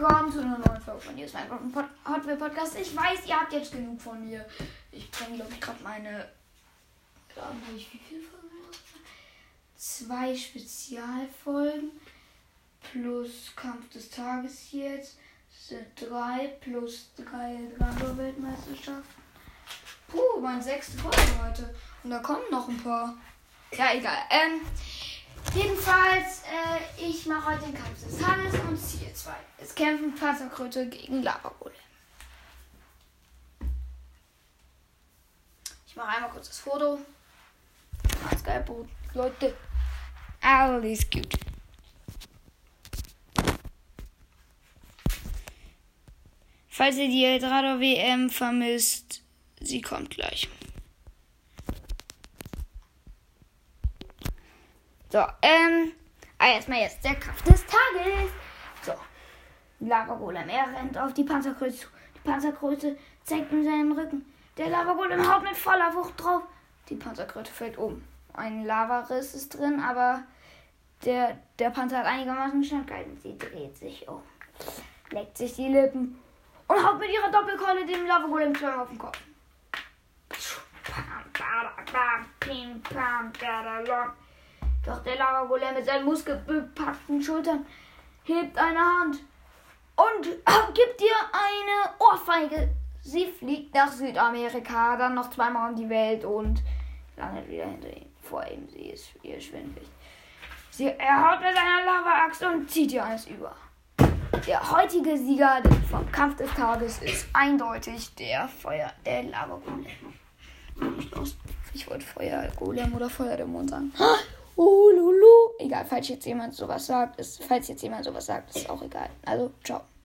willkommen zu einer neuen Folge von News Minecraft Hot Wheel Podcast. Ich weiß, ihr habt jetzt genug von mir. Ich bringe, glaube ich, gerade meine. Glaube ich, wie viele Folgen rausgebracht? Zwei Spezialfolgen plus Kampf des Tages jetzt sind drei plus drei Drago-Weltmeisterschaften. Puh, meine sechste Folge heute. Und da kommen noch ein paar. Ja, egal. Ähm. Jedenfalls, äh, ich mache heute den Kampf des Tages und Ziel 2. Kämpfen Panzerkröte gegen Lavagole. Ich mache einmal kurz das Foto. Ganz geil. Leute. Alles gut. Falls ihr die Eldrador WM vermisst, sie kommt gleich. So, ähm, ah, erstmal jetzt der Kraft des Tages. So, Lavagolem, er rennt auf die Panzerkreuze zu. Die Panzerkreuze zeigt ihm seinen Rücken. Der Lavagolem haut mit voller Wucht drauf. Die Panzerkreuze fällt um. Ein Lavariss ist drin, aber der, der Panzer hat einigermaßen Standgehalten. Sie dreht sich um, leckt sich die Lippen und haut mit ihrer Doppelkeule dem Lavagolem zweimal auf den Kopf. Doch der Lavagolem mit seinen muskelbepackten Schultern hebt eine Hand und gibt ihr eine Ohrfeige. Sie fliegt nach Südamerika, dann noch zweimal um die Welt und landet wieder hinter ihm. Vor ihm, sie ist ihr schwindlig. Sie, er haut mit seiner Lava-Axt und zieht ihr alles über. Der heutige Sieger vom Kampf des Tages ist eindeutig der Feuer, der Lava-Golem. Ich wollte Feuer-Golem oder Feuerdämon sagen. Oh, lulu. Egal, falls jetzt jemand sowas sagt, ist, falls jetzt jemand sowas sagt, ist auch egal. Also, ciao.